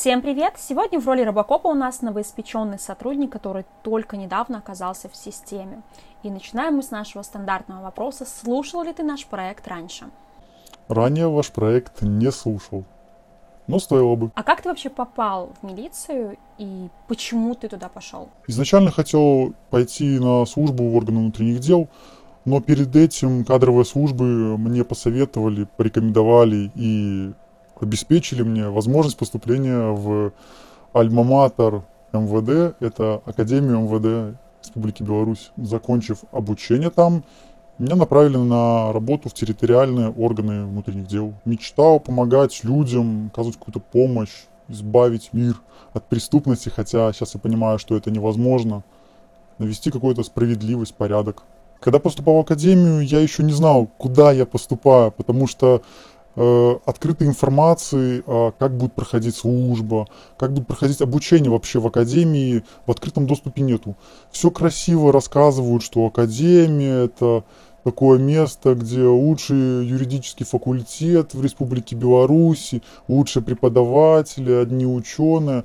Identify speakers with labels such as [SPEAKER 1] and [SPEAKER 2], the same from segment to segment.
[SPEAKER 1] Всем привет! Сегодня в роли Робокопа у нас новоиспеченный сотрудник, который только недавно оказался в системе. И начинаем мы с нашего стандартного вопроса. Слушал ли ты наш проект раньше?
[SPEAKER 2] Ранее ваш проект не слушал, но стоило бы.
[SPEAKER 1] А как ты вообще попал в милицию и почему ты туда пошел?
[SPEAKER 2] Изначально хотел пойти на службу в органы внутренних дел, но перед этим кадровые службы мне посоветовали, порекомендовали и обеспечили мне возможность поступления в Альма-Матер МВД, это Академию МВД Республики Беларусь. Закончив обучение там, меня направили на работу в территориальные органы внутренних дел. Мечтал помогать людям, оказывать какую-то помощь, избавить мир от преступности, хотя сейчас я понимаю, что это невозможно. Навести какую-то справедливость, порядок. Когда поступал в академию, я еще не знал, куда я поступаю, потому что открытой информации, э, как будет проходить служба, как будет проходить обучение вообще в академии, в открытом доступе нету. Все красиво рассказывают, что академия это такое место, где лучший юридический факультет в Республике Беларуси, лучшие преподаватели, одни ученые.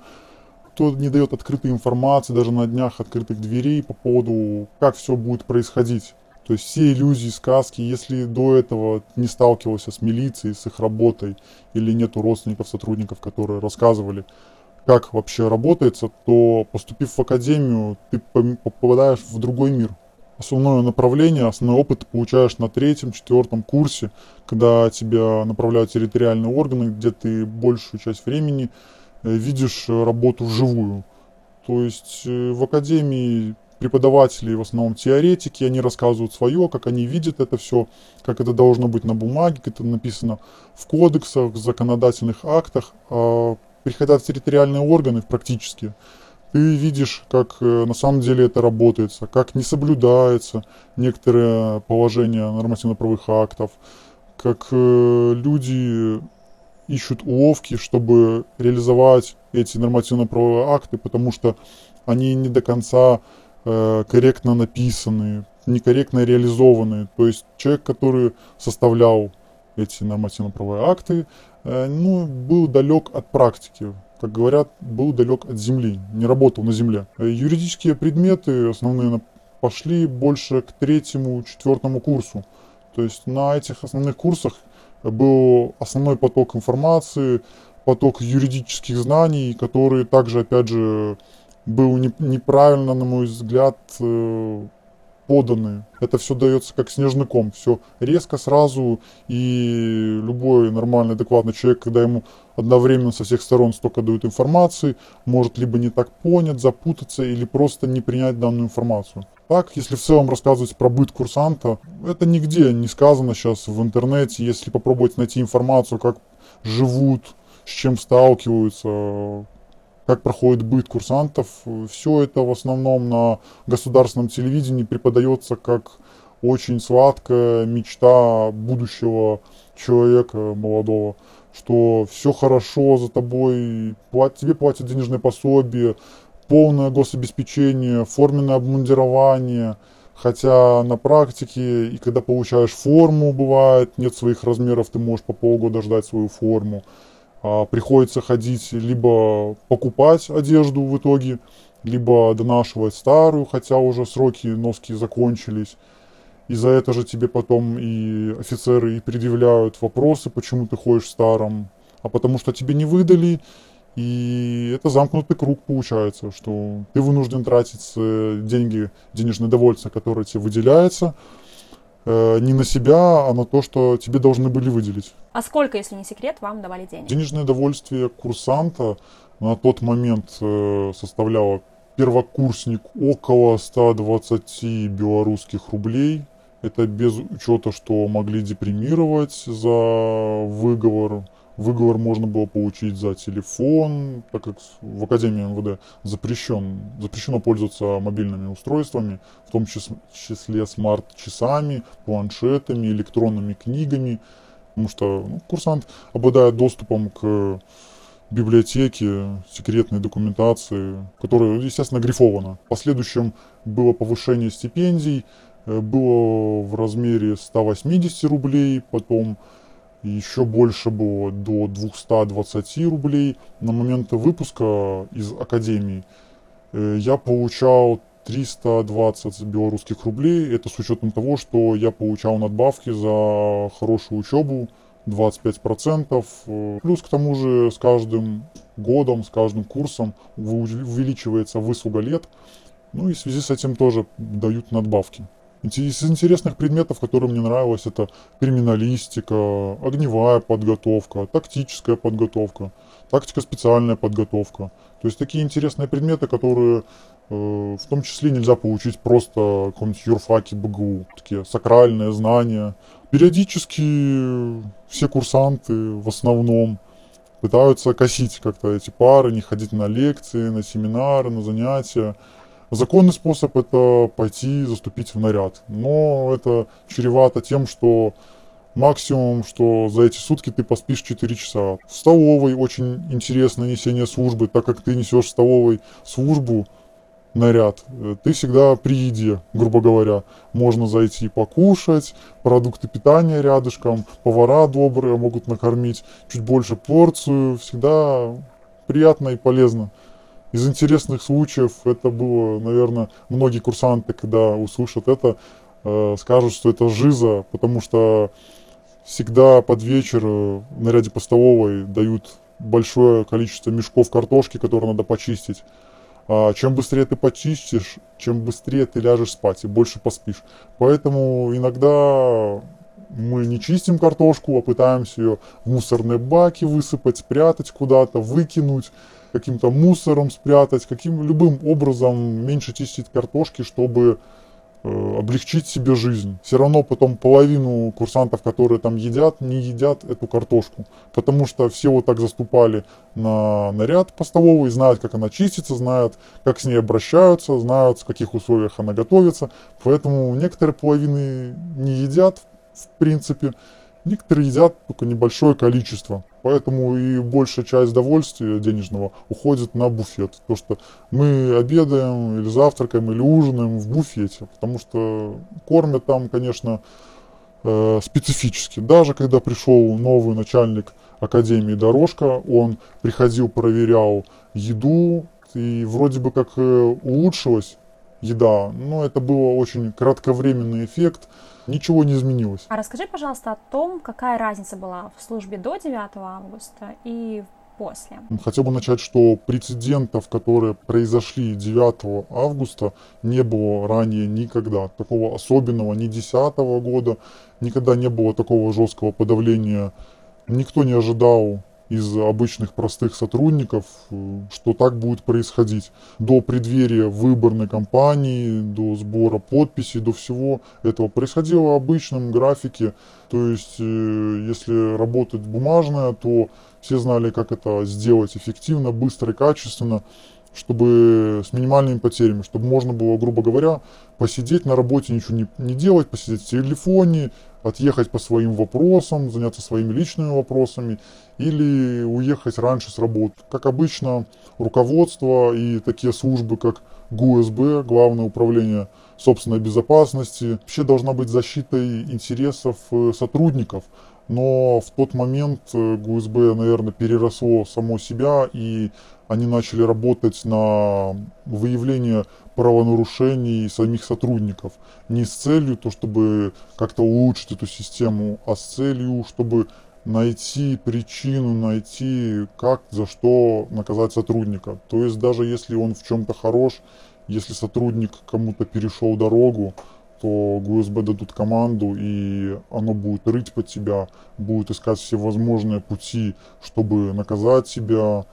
[SPEAKER 2] Кто не дает открытой информации, даже на днях открытых дверей по поводу, как все будет происходить. То есть все иллюзии, сказки, если до этого не сталкивался с милицией, с их работой, или нету родственников, сотрудников, которые рассказывали, как вообще работается, то поступив в академию, ты попадаешь в другой мир. Основное направление, основной опыт ты получаешь на третьем, четвертом курсе, когда тебя направляют территориальные органы, где ты большую часть времени э, видишь работу вживую. То есть э, в академии преподаватели в основном теоретики, они рассказывают свое, как они видят это все, как это должно быть на бумаге, как это написано в кодексах, в законодательных актах. А в территориальные органы практически, ты видишь, как э, на самом деле это работает, как не соблюдается некоторые положения нормативно-правовых актов, как э, люди ищут уловки, чтобы реализовать эти нормативно-правовые акты, потому что они не до конца Э, корректно написаны, некорректно реализованы. То есть человек, который составлял эти нормативно-правовые акты, э, ну, был далек от практики, как говорят, был далек от земли, не работал на земле. Э, юридические предметы основные пошли больше к третьему, четвертому курсу. То есть на этих основных курсах был основной поток информации, поток юридических знаний, которые также, опять же, был не, неправильно, на мой взгляд, э, поданы. Это все дается как снежный ком, все резко, сразу, и любой нормальный, адекватный человек, когда ему одновременно со всех сторон столько дают информации, может либо не так понять, запутаться, или просто не принять данную информацию. Так, если в целом рассказывать про быт курсанта, это нигде не сказано сейчас в интернете, если попробовать найти информацию, как живут, с чем сталкиваются, как проходит быт курсантов. Все это в основном на государственном телевидении преподается как очень сладкая мечта будущего человека молодого, что все хорошо за тобой, плат, тебе платят денежное пособие, полное гособеспечение, форменное обмундирование, хотя на практике и когда получаешь форму, бывает, нет своих размеров, ты можешь по полгода ждать свою форму приходится ходить либо покупать одежду в итоге, либо донашивать старую, хотя уже сроки носки закончились. И за это же тебе потом и офицеры и предъявляют вопросы, почему ты ходишь в старом. А потому что тебе не выдали, и это замкнутый круг получается, что ты вынужден тратить э, деньги, денежное довольство, которое тебе выделяется, Э, не на себя, а на то, что тебе должны были выделить.
[SPEAKER 1] А сколько, если не секрет, вам давали денег?
[SPEAKER 2] Денежное довольствие курсанта на тот момент э, составляло первокурсник около 120 белорусских рублей. Это без учета, что могли депримировать за выговор Выговор можно было получить за телефон, так как в Академии МВД запрещен, запрещено пользоваться мобильными устройствами, в том числе смарт-часами, планшетами, электронными книгами, потому что ну, курсант обладает доступом к библиотеке, секретной документации, которая, естественно, грифована. В последующем было повышение стипендий, э, было в размере 180 рублей, потом еще больше было до 220 рублей. На момент выпуска из академии э, я получал 320 белорусских рублей. Это с учетом того, что я получал надбавки за хорошую учебу 25%. Э, плюс к тому же с каждым годом, с каждым курсом увеличивается выслуга лет. Ну и в связи с этим тоже дают надбавки. Из интересных предметов, которые мне нравилось, это криминалистика, огневая подготовка, тактическая подготовка, тактика специальная подготовка. То есть такие интересные предметы, которые э, в том числе нельзя получить просто каком-нибудь юрфаке БГУ. Такие сакральные знания. Периодически все курсанты в основном пытаются косить как-то эти пары, не ходить на лекции, на семинары, на занятия. Законный способ это пойти заступить в наряд. Но это чревато тем, что максимум, что за эти сутки ты поспишь 4 часа. В столовой очень интересное несение службы, так как ты несешь в столовой службу, наряд. Ты всегда при еде, грубо говоря. Можно зайти покушать, продукты питания рядышком, повара добрые могут накормить чуть больше порцию. Всегда приятно и полезно. Из интересных случаев это было, наверное, многие курсанты, когда услышат это, э, скажут, что это жиза, потому что всегда под вечер в наряде по столовой дают большое количество мешков картошки, которые надо почистить. А чем быстрее ты почистишь, чем быстрее ты ляжешь спать и больше поспишь. Поэтому иногда мы не чистим картошку, а пытаемся ее в мусорные баки высыпать, спрятать куда-то, выкинуть каким-то мусором спрятать, каким любым образом меньше чистить картошки, чтобы э, облегчить себе жизнь. Все равно потом половину курсантов, которые там едят, не едят эту картошку, потому что все вот так заступали на наряд по столовой, знают, как она чистится, знают, как с ней обращаются, знают, в каких условиях она готовится, поэтому некоторые половины не едят, в принципе, некоторые едят только небольшое количество. Поэтому и большая часть довольствия денежного уходит на буфет. То, что мы обедаем или завтракаем или ужинаем в буфете. Потому что кормят там, конечно, э, специфически. Даже когда пришел новый начальник Академии Дорожка, он приходил, проверял еду, и вроде бы как э, улучшилась еда, но это был очень кратковременный эффект ничего не изменилось.
[SPEAKER 1] А расскажи, пожалуйста, о том, какая разница была в службе до 9 августа и после.
[SPEAKER 2] Хотел бы начать, что прецедентов, которые произошли 9 августа, не было ранее никогда. Такого особенного ни 10 года, никогда не было такого жесткого подавления. Никто не ожидал из обычных простых сотрудников, э, что так будет происходить. До преддверия выборной кампании, до сбора подписей, до всего этого происходило в обычном графике. То есть, э, если работать бумажная, то все знали, как это сделать эффективно, быстро и качественно чтобы с минимальными потерями, чтобы можно было, грубо говоря, посидеть на работе, ничего не, не делать, посидеть в телефоне, отъехать по своим вопросам, заняться своими личными вопросами или уехать раньше с работы. Как обычно, руководство и такие службы, как ГУСБ, Главное управление собственной безопасности, вообще должна быть защитой интересов э, сотрудников. Но в тот момент э, ГУСБ, наверное, переросло само себя, и они начали работать на выявление правонарушений самих сотрудников. Не с целью то, чтобы как-то улучшить эту систему, а с целью, чтобы найти причину, найти как, за что наказать сотрудника. То есть даже если он в чем-то хорош, если сотрудник кому-то перешел дорогу, то ГУСБ дадут команду, и оно будет рыть под тебя, будет искать все возможные пути, чтобы наказать себя,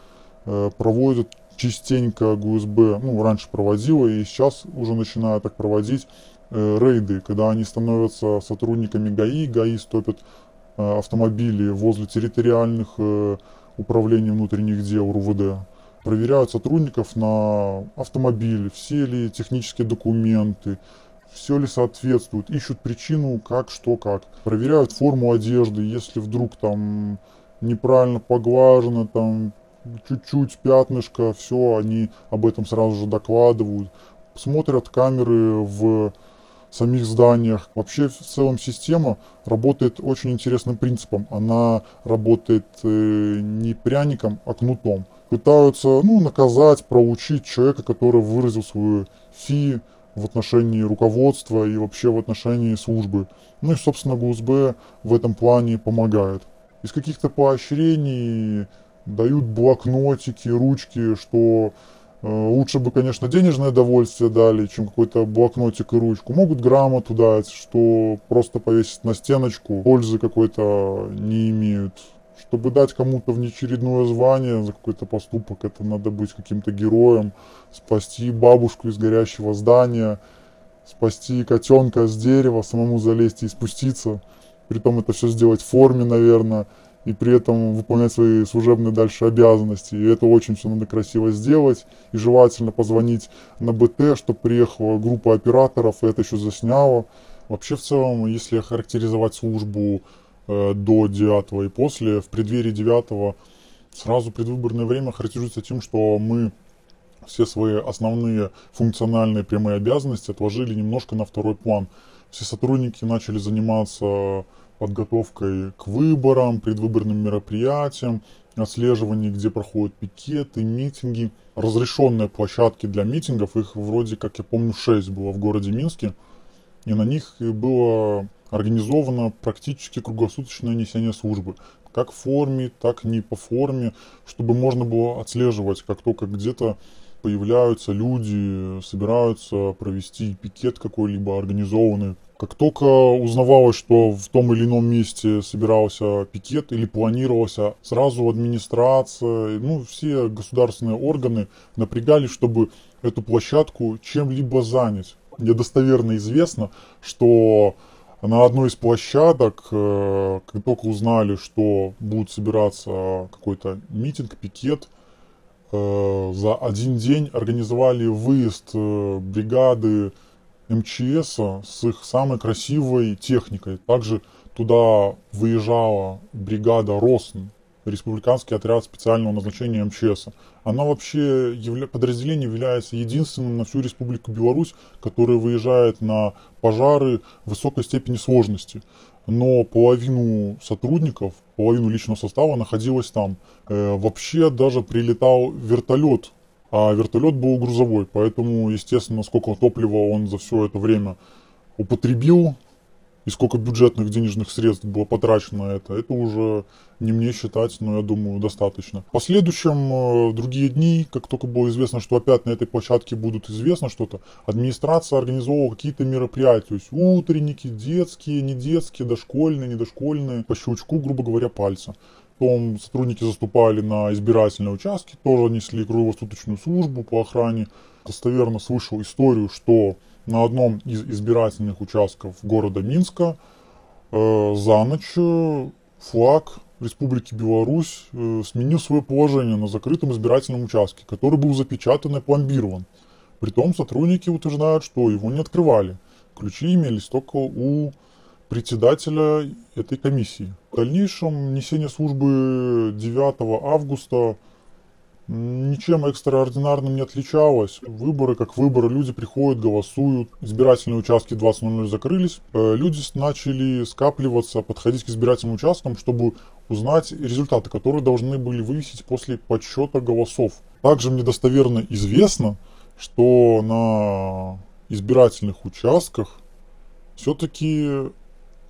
[SPEAKER 2] э, проводят частенько ГУСБ, ну, раньше проводила и сейчас уже начинают так проводить э, рейды, когда они становятся сотрудниками ГАИ, ГАИ стопят э, автомобили возле территориальных э, управлений внутренних дел РУВД, проверяют сотрудников на автомобиль, все ли технические документы, все ли соответствует, ищут причину, как, что, как. Проверяют форму одежды, если вдруг там неправильно поглажено, там чуть-чуть пятнышко, все, они об этом сразу же докладывают. Смотрят камеры в самих зданиях. Вообще в целом система работает очень интересным принципом. Она работает э, не пряником, а кнутом. Пытаются ну, наказать, проучить человека, который выразил свою фи в отношении руководства и вообще в отношении службы. Ну и, собственно, ГУСБ в этом плане помогает. Из каких-то поощрений дают блокнотики, ручки, что э, лучше бы, конечно, денежное довольствие дали, чем какой-то блокнотик и ручку. Могут грамоту дать, что просто повесить на стеночку, пользы какой-то не имеют. Чтобы дать кому-то внеочередное звание за какой-то поступок, это надо быть каким-то героем, спасти бабушку из горящего здания, спасти котенка с дерева, самому залезть и спуститься. Притом это все сделать в форме, наверное и при этом выполнять свои служебные дальше обязанности. И это очень все надо красиво сделать. И желательно позвонить на БТ, чтобы приехала группа операторов и это еще засняло. Вообще в целом, если характеризовать службу э, до 9 и после, в преддверии 9 сразу предвыборное время характеризуется тем, что мы все свои основные функциональные прямые обязанности отложили немножко на второй план. Все сотрудники начали заниматься подготовкой к выборам, предвыборным мероприятиям, отслеживание, где проходят пикеты, митинги. Разрешенные площадки для митингов, их вроде, как я помню, 6 было в городе Минске. И на них было организовано практически круглосуточное несение службы. Как в форме, так не по форме, чтобы можно было отслеживать, как только где-то появляются люди, собираются провести пикет какой-либо организованный, как только узнавалось, что в том или ином месте собирался пикет или планировался, сразу администрация, ну, все государственные органы напрягались, чтобы эту площадку чем-либо занять. Мне достоверно известно, что на одной из площадок, э, как только узнали, что будет собираться какой-то митинг, пикет, э, за один день организовали выезд э, бригады МЧС с их самой красивой техникой. Также туда выезжала бригада РОСН, республиканский отряд специального назначения МЧС. Она вообще, подразделение является единственным на всю Республику Беларусь, которое выезжает на пожары высокой степени сложности. Но половину сотрудников, половину личного состава находилась там. Э, вообще даже прилетал вертолет а вертолет был грузовой, поэтому, естественно, сколько топлива он за все это время употребил и сколько бюджетных денежных средств было потрачено на это, это уже не мне считать, но я думаю, достаточно. В последующем, э, другие дни, как только было известно, что опять на этой площадке будут известно что-то, администрация организовывала какие-то мероприятия, то есть утренники, детские, не детские, дошкольные, недошкольные, по щелчку, грубо говоря, пальца. Потом сотрудники заступали на избирательные участки, тоже несли круглосуточную службу по охране. Достоверно слышал историю, что на одном из избирательных участков города Минска э, за ночь флаг Республики Беларусь э, сменил свое положение на закрытом избирательном участке, который был запечатан и пломбирован. Притом сотрудники утверждают, что его не открывали. Ключи имелись только у председателя этой комиссии. В дальнейшем несение службы 9 августа ничем экстраординарным не отличалось. Выборы как выборы, люди приходят, голосуют, избирательные участки 20.00 закрылись. Э, люди начали скапливаться, подходить к избирательным участкам, чтобы узнать результаты, которые должны были вывесить после подсчета голосов. Также мне достоверно известно, что на избирательных участках все-таки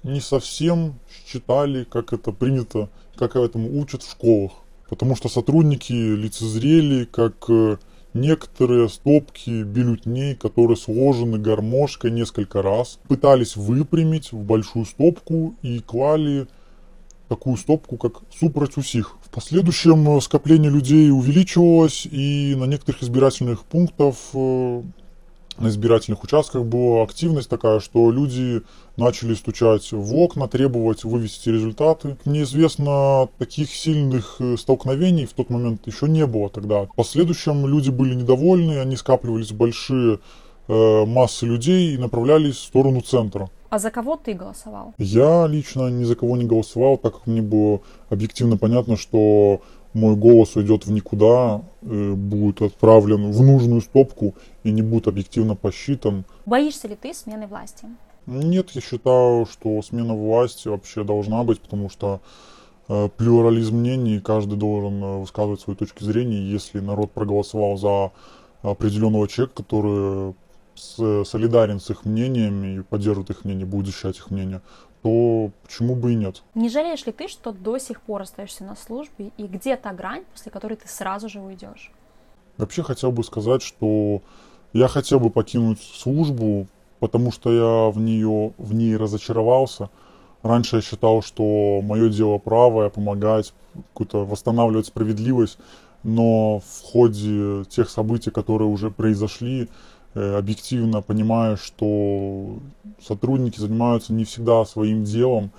[SPEAKER 2] не совсем считали, как это принято, как этому учат в школах. Потому что сотрудники лицезрели, как э, некоторые стопки бюллетней, которые сложены гармошкой несколько раз, пытались выпрямить в большую стопку и клали такую стопку, как супроть усих. В последующем скопление людей увеличивалось, и на некоторых избирательных пунктах э, на избирательных участках была активность такая, что люди начали стучать в окна, требовать вывести результаты. Мне известно, таких сильных э, столкновений в тот момент еще не было тогда. В последующем люди были недовольны, они скапливались большие э, массы людей и направлялись в сторону центра.
[SPEAKER 1] А за кого ты голосовал?
[SPEAKER 2] Я лично ни за кого не голосовал, так как мне было объективно понятно, что мой голос уйдет в никуда, э, будет отправлен в нужную стопку и не будет объективно посчитан.
[SPEAKER 1] Боишься ли ты смены власти?
[SPEAKER 2] Нет, я считаю, что смена власти вообще должна быть, потому что э, плюрализм мнений, каждый должен э, высказывать свою точку зрения. Если народ проголосовал за определенного человека, который солидарен с их мнениями и поддерживает их мнение, будет защищать их мнение, то почему бы и нет?
[SPEAKER 1] Не жалеешь ли ты, что до сих пор остаешься на службе, и где та грань, после которой ты сразу же уйдешь?
[SPEAKER 2] Вообще хотел бы сказать, что я хотел бы покинуть службу, потому что я в нее в ней разочаровался. Раньше я считал, что мое дело правое, помогать, какую-то восстанавливать справедливость, но в ходе тех событий, которые уже произошли, объективно понимаю, что сотрудники занимаются не всегда своим делом,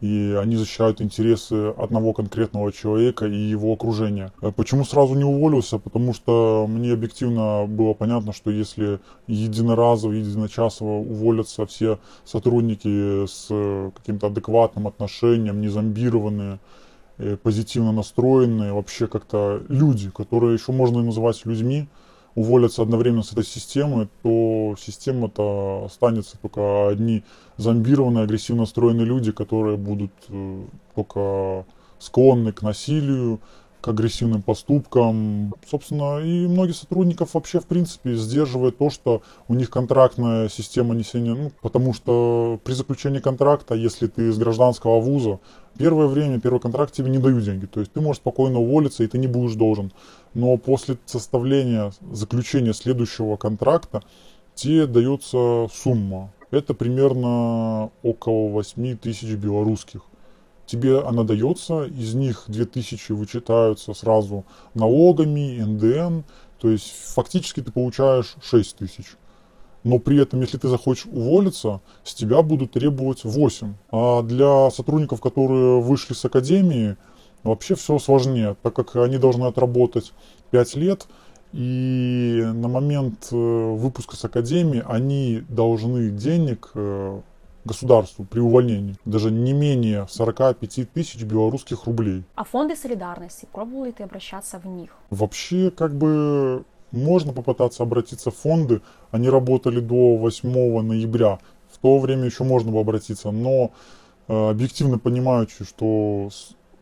[SPEAKER 2] и они защищают интересы одного конкретного человека и его окружения. Э, почему сразу не уволился? Потому что мне объективно было понятно, что если единоразово, единочасово уволятся все сотрудники с каким-то адекватным отношением, не зомбированные, э, позитивно настроенные, вообще как-то люди, которые еще можно называть людьми, уволятся одновременно с этой системы, то система-то останется только одни зомбированные, агрессивно настроенные люди, которые будут э, только склонны к насилию, к агрессивным поступкам. Собственно, и многие сотрудников вообще, в принципе, сдерживает то, что у них контрактная система несения, ну, потому что при заключении контракта, если ты из гражданского вуза, первое время, первый контракт тебе не дают деньги. То есть ты можешь спокойно уволиться, и ты не будешь должен. Но после составления, заключения следующего контракта, тебе дается сумма. Это примерно около 8 тысяч белорусских тебе она дается, из них 2000 вычитаются сразу налогами, НДН, то есть фактически ты получаешь 6000. Но при этом, если ты захочешь уволиться, с тебя будут требовать 8. А для сотрудников, которые вышли с академии, вообще все сложнее, так как они должны отработать 5 лет, и на момент э, выпуска с академии они должны денег э, государству при увольнении даже не менее 45 тысяч белорусских рублей.
[SPEAKER 1] А фонды солидарности, пробовал ли ты обращаться в них?
[SPEAKER 2] Вообще, как бы можно попытаться обратиться в фонды. Они работали до 8 ноября. В то время еще можно было обратиться, но э, объективно понимаючи, что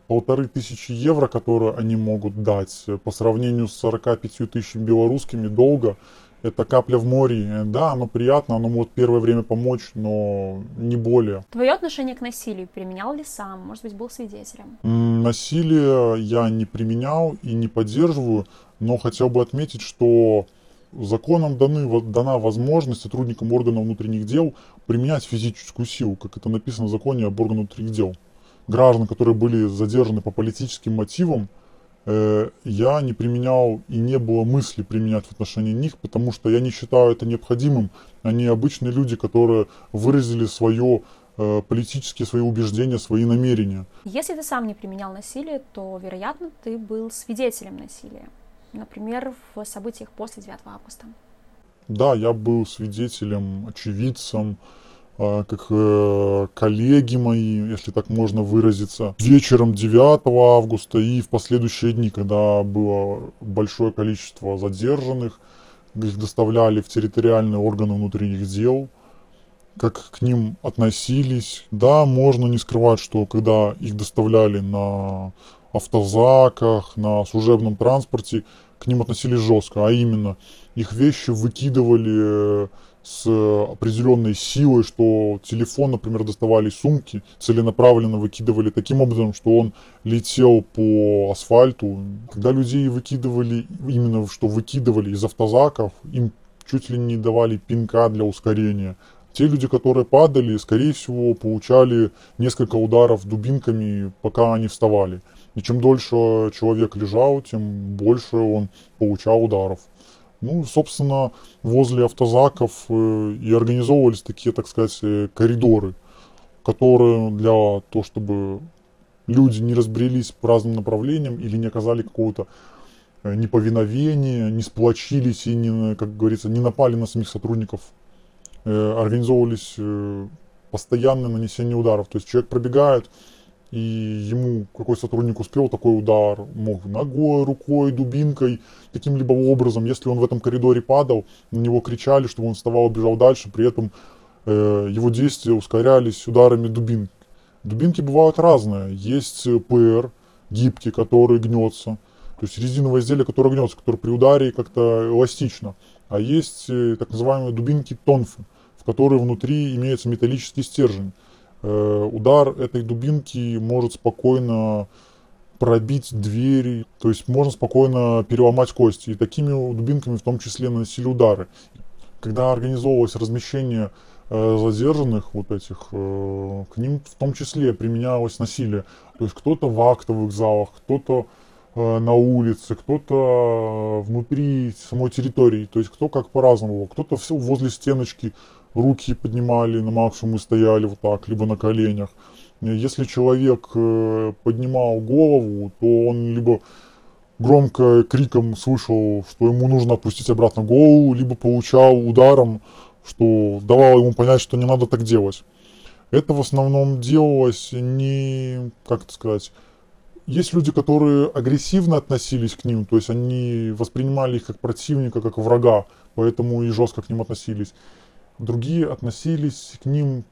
[SPEAKER 2] полторы тысячи евро, которые они могут дать по сравнению с 45 тысячами белорусскими долго, это капля в море. Да, оно приятно, оно может первое время помочь, но не более.
[SPEAKER 1] Твое отношение к насилию применял ли сам? Может быть, был свидетелем?
[SPEAKER 2] Насилие я не применял и не поддерживаю, но хотел бы отметить, что законом даны, дана возможность сотрудникам органов внутренних дел применять физическую силу, как это написано в законе об органах внутренних дел. Граждан, которые были задержаны по политическим мотивам, Э, я не применял и не было мысли применять в отношении них, потому что я не считаю это необходимым. Они обычные люди, которые выразили свое э, политические свои убеждения, свои намерения.
[SPEAKER 1] Если ты сам не применял насилие, то, вероятно, ты был свидетелем насилия. Например, в событиях после 9 августа.
[SPEAKER 2] Да, я был свидетелем, очевидцем, как э, коллеги мои, если так можно выразиться, вечером 9 августа и в последующие дни, когда было большое количество задержанных, их доставляли в территориальные органы внутренних дел, как к ним относились. Да, можно не скрывать, что когда их доставляли на автозаках, на служебном транспорте, к ним относились жестко, а именно их вещи выкидывали э, с определенной силой, что телефон, например, доставали сумки, целенаправленно выкидывали таким образом, что он летел по асфальту. Когда людей выкидывали, именно что выкидывали из автозаков, им чуть ли не давали пинка для ускорения. Те люди, которые падали, скорее всего, получали несколько ударов дубинками, пока они вставали. И чем дольше человек лежал, тем больше он получал ударов. Ну, собственно, возле автозаков э, и организовывались такие, так сказать, э, коридоры, которые для того, чтобы люди не разбрелись по разным направлениям или не оказали какого-то э, неповиновения, не сплочились и, не, как говорится, не напали на самих сотрудников, организовывались постоянное нанесение ударов. То есть человек пробегает, и ему какой сотрудник успел такой удар, мог ногой, рукой, дубинкой, каким-либо образом. Если он в этом коридоре падал, на него кричали, чтобы он вставал и бежал дальше, при этом э, его действия ускорялись ударами дубин. Дубинки бывают разные. Есть ПР, гибкий, который гнется, то есть резиновое изделие, которое гнется, которое при ударе как-то эластично. А есть э, так называемые дубинки тонфы, в которые внутри имеется металлический стержень. Э, удар этой дубинки может спокойно пробить двери, то есть можно спокойно переломать кости. И такими дубинками в том числе наносили удары. Когда организовывалось размещение э, задержанных вот этих, э, к ним в том числе применялось насилие. То есть кто-то в актовых залах, кто-то на улице, кто-то внутри самой территории. То есть кто как по-разному. Кто-то все возле стеночки руки поднимали на максимум и стояли вот так, либо на коленях. Если человек э, поднимал голову, то он либо громко криком слышал, что ему нужно опустить обратно голову, либо получал ударом, что давало ему понять, что не надо так делать. Это в основном делалось не, как это сказать, есть люди, которые агрессивно относились к ним, то есть они воспринимали их как противника, как врага, поэтому и жестко к ним относились другие относились к ним,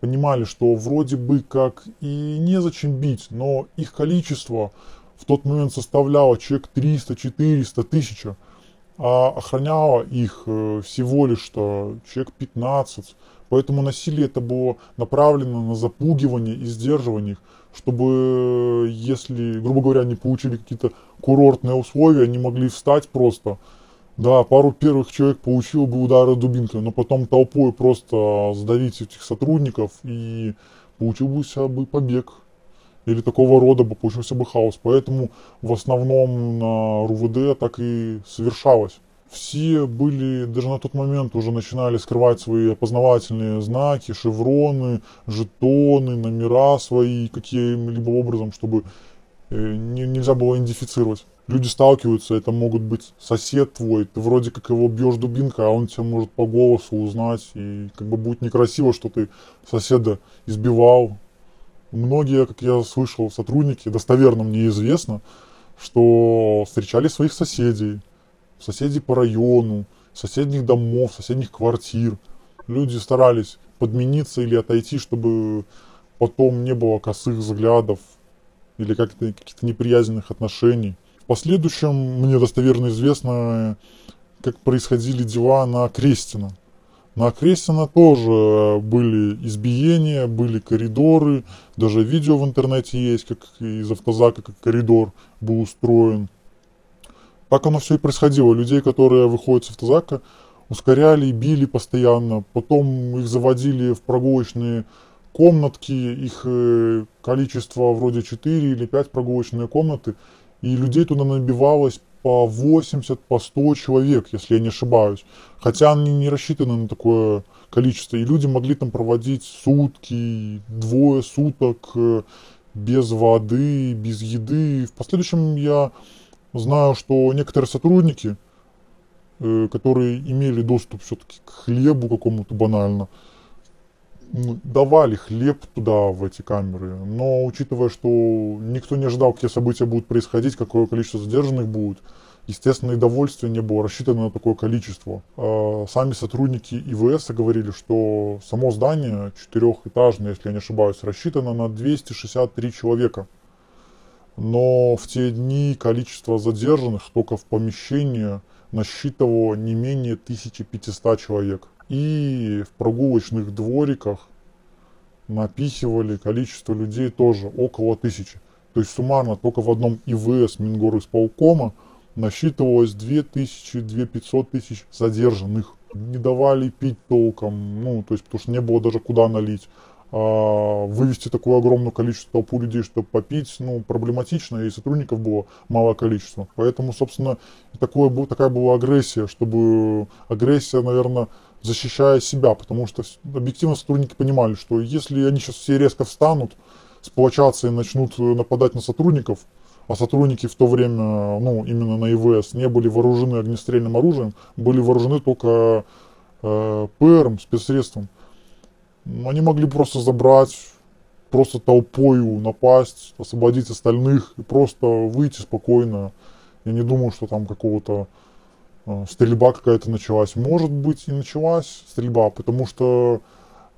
[SPEAKER 2] понимали, что вроде бы как и незачем бить, но их количество в тот момент составляло человек 300, 400, 1000, а охраняло их э, всего лишь что человек 15. Поэтому насилие это было направлено на запугивание и сдерживание их, чтобы, если, грубо говоря, они получили какие-то курортные условия, они могли встать просто, да, пару первых человек получил бы удары дубинкой, но потом толпой просто сдавить этих сотрудников и получил бы побег. Или такого рода бы получился бы хаос. Поэтому в основном на РУВД так и совершалось. Все были, даже на тот момент уже начинали скрывать свои опознавательные знаки, шевроны, жетоны, номера свои каким-либо образом, чтобы э, не, нельзя было идентифицировать люди сталкиваются, это могут быть сосед твой, ты вроде как его бьешь дубинкой, а он тебя может по голосу узнать, и как бы будет некрасиво, что ты соседа избивал. Многие, как я слышал, сотрудники, достоверно мне известно, что встречали своих соседей, соседей по району, соседних домов, соседних квартир. Люди старались подмениться или отойти, чтобы потом не было косых взглядов или как-то каких-то неприязненных отношений. В последующем мне достоверно известно, как происходили дела на Крестина. На Крестина тоже были избиения, были коридоры, даже видео в интернете есть, как из автозака, как коридор был устроен. Так оно все и происходило. Людей, которые выходят с автозака, ускоряли и били постоянно. Потом их заводили в прогулочные комнатки, их э, количество вроде 4 или 5 прогулочные комнаты – и людей туда набивалось по 80, по 100 человек, если я не ошибаюсь. Хотя они не рассчитаны на такое количество. И люди могли там проводить сутки, двое суток э, без воды, без еды. В последующем я знаю, что некоторые сотрудники, э, которые имели доступ все-таки к хлебу какому-то банально, давали хлеб туда, в эти камеры, но учитывая, что никто не ожидал, какие события будут происходить, какое количество задержанных будет, естественно, и довольствия не было рассчитано на такое количество. А сами сотрудники ИВС говорили, что само здание четырехэтажное, если я не ошибаюсь, рассчитано на 263 человека. Но в те дни количество задержанных только в помещении насчитывало не менее 1500 человек и в прогулочных двориках напихивали количество людей тоже около тысячи. То есть суммарно только в одном ИВС Мингорисполкома насчитывалось 2000-2500 тысяч задержанных. Не давали пить толком, ну, то есть, потому что не было даже куда налить. А вывести такое огромное количество толпу людей, чтобы попить, ну, проблематично, и сотрудников было малое количество. Поэтому, собственно, такое, такая была агрессия, чтобы агрессия, наверное, защищая себя, потому что объективно сотрудники понимали, что если они сейчас все резко встанут, сплочатся и начнут нападать на сотрудников, а сотрудники в то время, ну, именно на ИВС, не были вооружены огнестрельным оружием, были вооружены только э, ПРом, спецсредством. Они могли просто забрать, просто толпою напасть, освободить остальных и просто выйти спокойно. Я не думаю, что там какого-то э, стрельба какая-то началась. Может быть и началась стрельба, потому что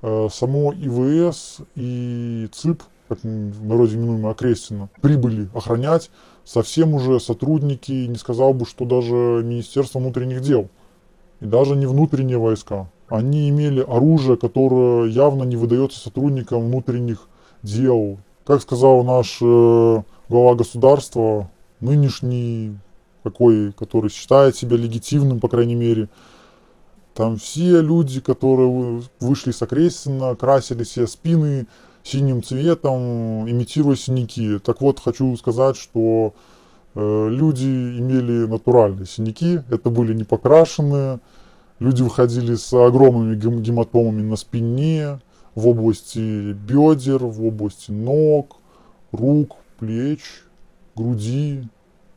[SPEAKER 2] э, само ИВС и ЦИП, как в народе именуемое Окрестина, прибыли охранять совсем уже сотрудники, не сказал бы, что даже Министерство внутренних дел и даже не внутренние войска. Они имели оружие, которое явно не выдается сотрудникам внутренних дел. Как сказал наш э, глава государства, нынешний такой, который считает себя легитимным, по крайней мере, там все люди, которые вышли с Окрестина, красили себе спины синим цветом, имитируя синяки. Так вот, хочу сказать, что э, люди имели натуральные синяки, это были не покрашенные, люди выходили с огромными гематомами на спине, в области бедер, в области ног, рук, плеч, груди,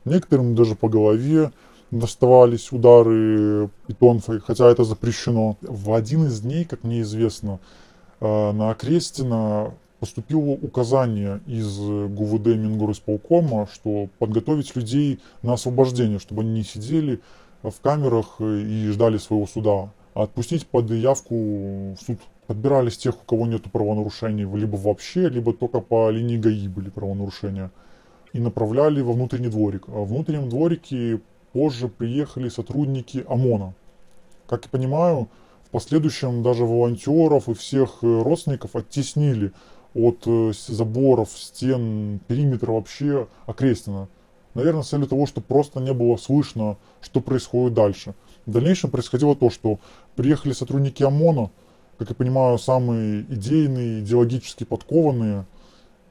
[SPEAKER 2] некоторым даже по голове доставались удары питонфой, хотя это запрещено. В один из дней, как мне известно, э, на Окрестина поступило указание из ГУВД Мингорисполкома, что подготовить людей на освобождение, чтобы они не сидели в камерах и ждали своего суда, а отпустить под явку в суд. Подбирались тех, у кого нет правонарушений, либо вообще, либо только по линии ГАИ были правонарушения. И направляли во внутренний дворик. А в внутреннем дворике позже приехали сотрудники ОМОНа. Как я понимаю, в последующем даже волонтеров и всех э, родственников оттеснили от э, заборов, стен, периметра вообще окрестина. Наверное, с целью того, чтобы просто не было слышно, что происходит дальше. В дальнейшем происходило то, что приехали сотрудники ОМОНа, как я понимаю, самые идейные, идеологически подкованные,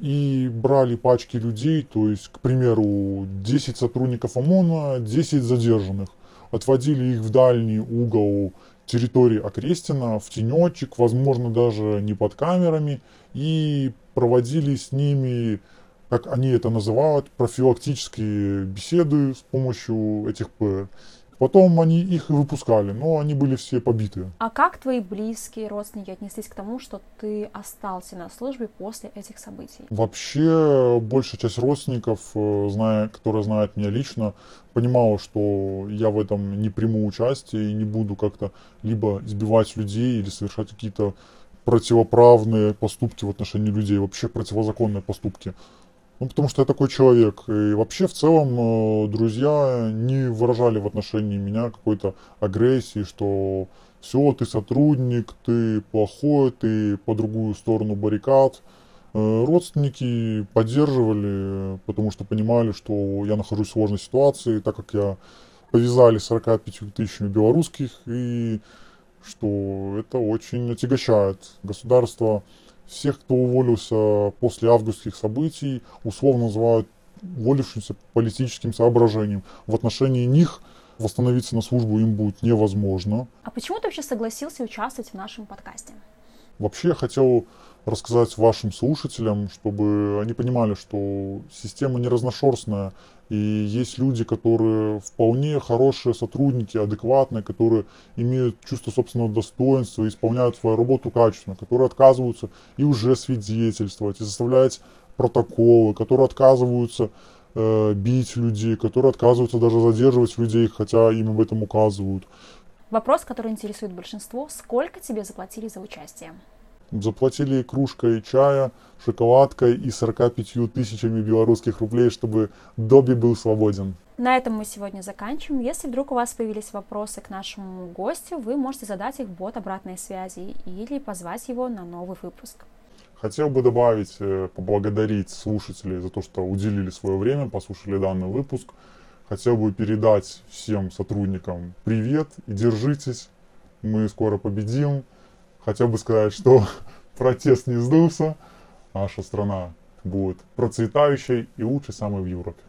[SPEAKER 2] и брали пачки людей, то есть, к примеру, 10 сотрудников ОМОНа, 10 задержанных, отводили их в дальний угол территории Окрестина, в тенечек, возможно, даже не под камерами, и проводили с ними, как они это называют, профилактические беседы с помощью этих ПР. Потом они их выпускали, но они были все побиты.
[SPEAKER 1] А как твои близкие родственники отнеслись к тому, что ты остался на службе после этих событий?
[SPEAKER 2] Вообще, большая часть родственников, э, зная, которые знают меня лично, понимала, что я в этом не приму участие и не буду как-то либо избивать людей или совершать какие-то противоправные поступки в отношении людей, вообще противозаконные поступки. Ну, потому что я такой человек. И вообще, в целом, э, друзья не выражали в отношении меня какой-то агрессии, что все, ты сотрудник, ты плохой, ты по другую сторону баррикад. Э, родственники поддерживали, потому что понимали, что я нахожусь в сложной ситуации, так как я повязали 45 тысячами белорусских, и что это очень отягощает государство всех, кто уволился после августских событий, условно называют уволившимся политическим соображением. В отношении них восстановиться на службу им будет невозможно.
[SPEAKER 1] А почему ты вообще согласился участвовать в нашем подкасте?
[SPEAKER 2] Вообще я хотел рассказать вашим слушателям, чтобы они понимали, что система не разношерстная, и есть люди, которые вполне хорошие сотрудники, адекватные, которые имеют чувство собственного достоинства исполняют свою работу качественно, которые отказываются и уже свидетельствовать, и составлять протоколы, которые отказываются э, бить людей, которые отказываются даже задерживать людей, хотя им об этом указывают.
[SPEAKER 1] Вопрос, который интересует большинство, сколько тебе заплатили за участие?
[SPEAKER 2] Заплатили кружкой чая, шоколадкой и 45 тысячами белорусских рублей, чтобы Добби был свободен.
[SPEAKER 1] На этом мы сегодня заканчиваем. Если вдруг у вас появились вопросы к нашему гостю, вы можете задать их в бот обратной связи или позвать его на новый выпуск.
[SPEAKER 2] Хотел бы добавить, э, поблагодарить слушателей за то, что уделили свое время, послушали данный выпуск. Хотел бы передать всем сотрудникам привет и держитесь. Мы скоро победим. Хотел бы сказать, что протест не сдулся. Наша страна будет процветающей и лучшей самой в Европе.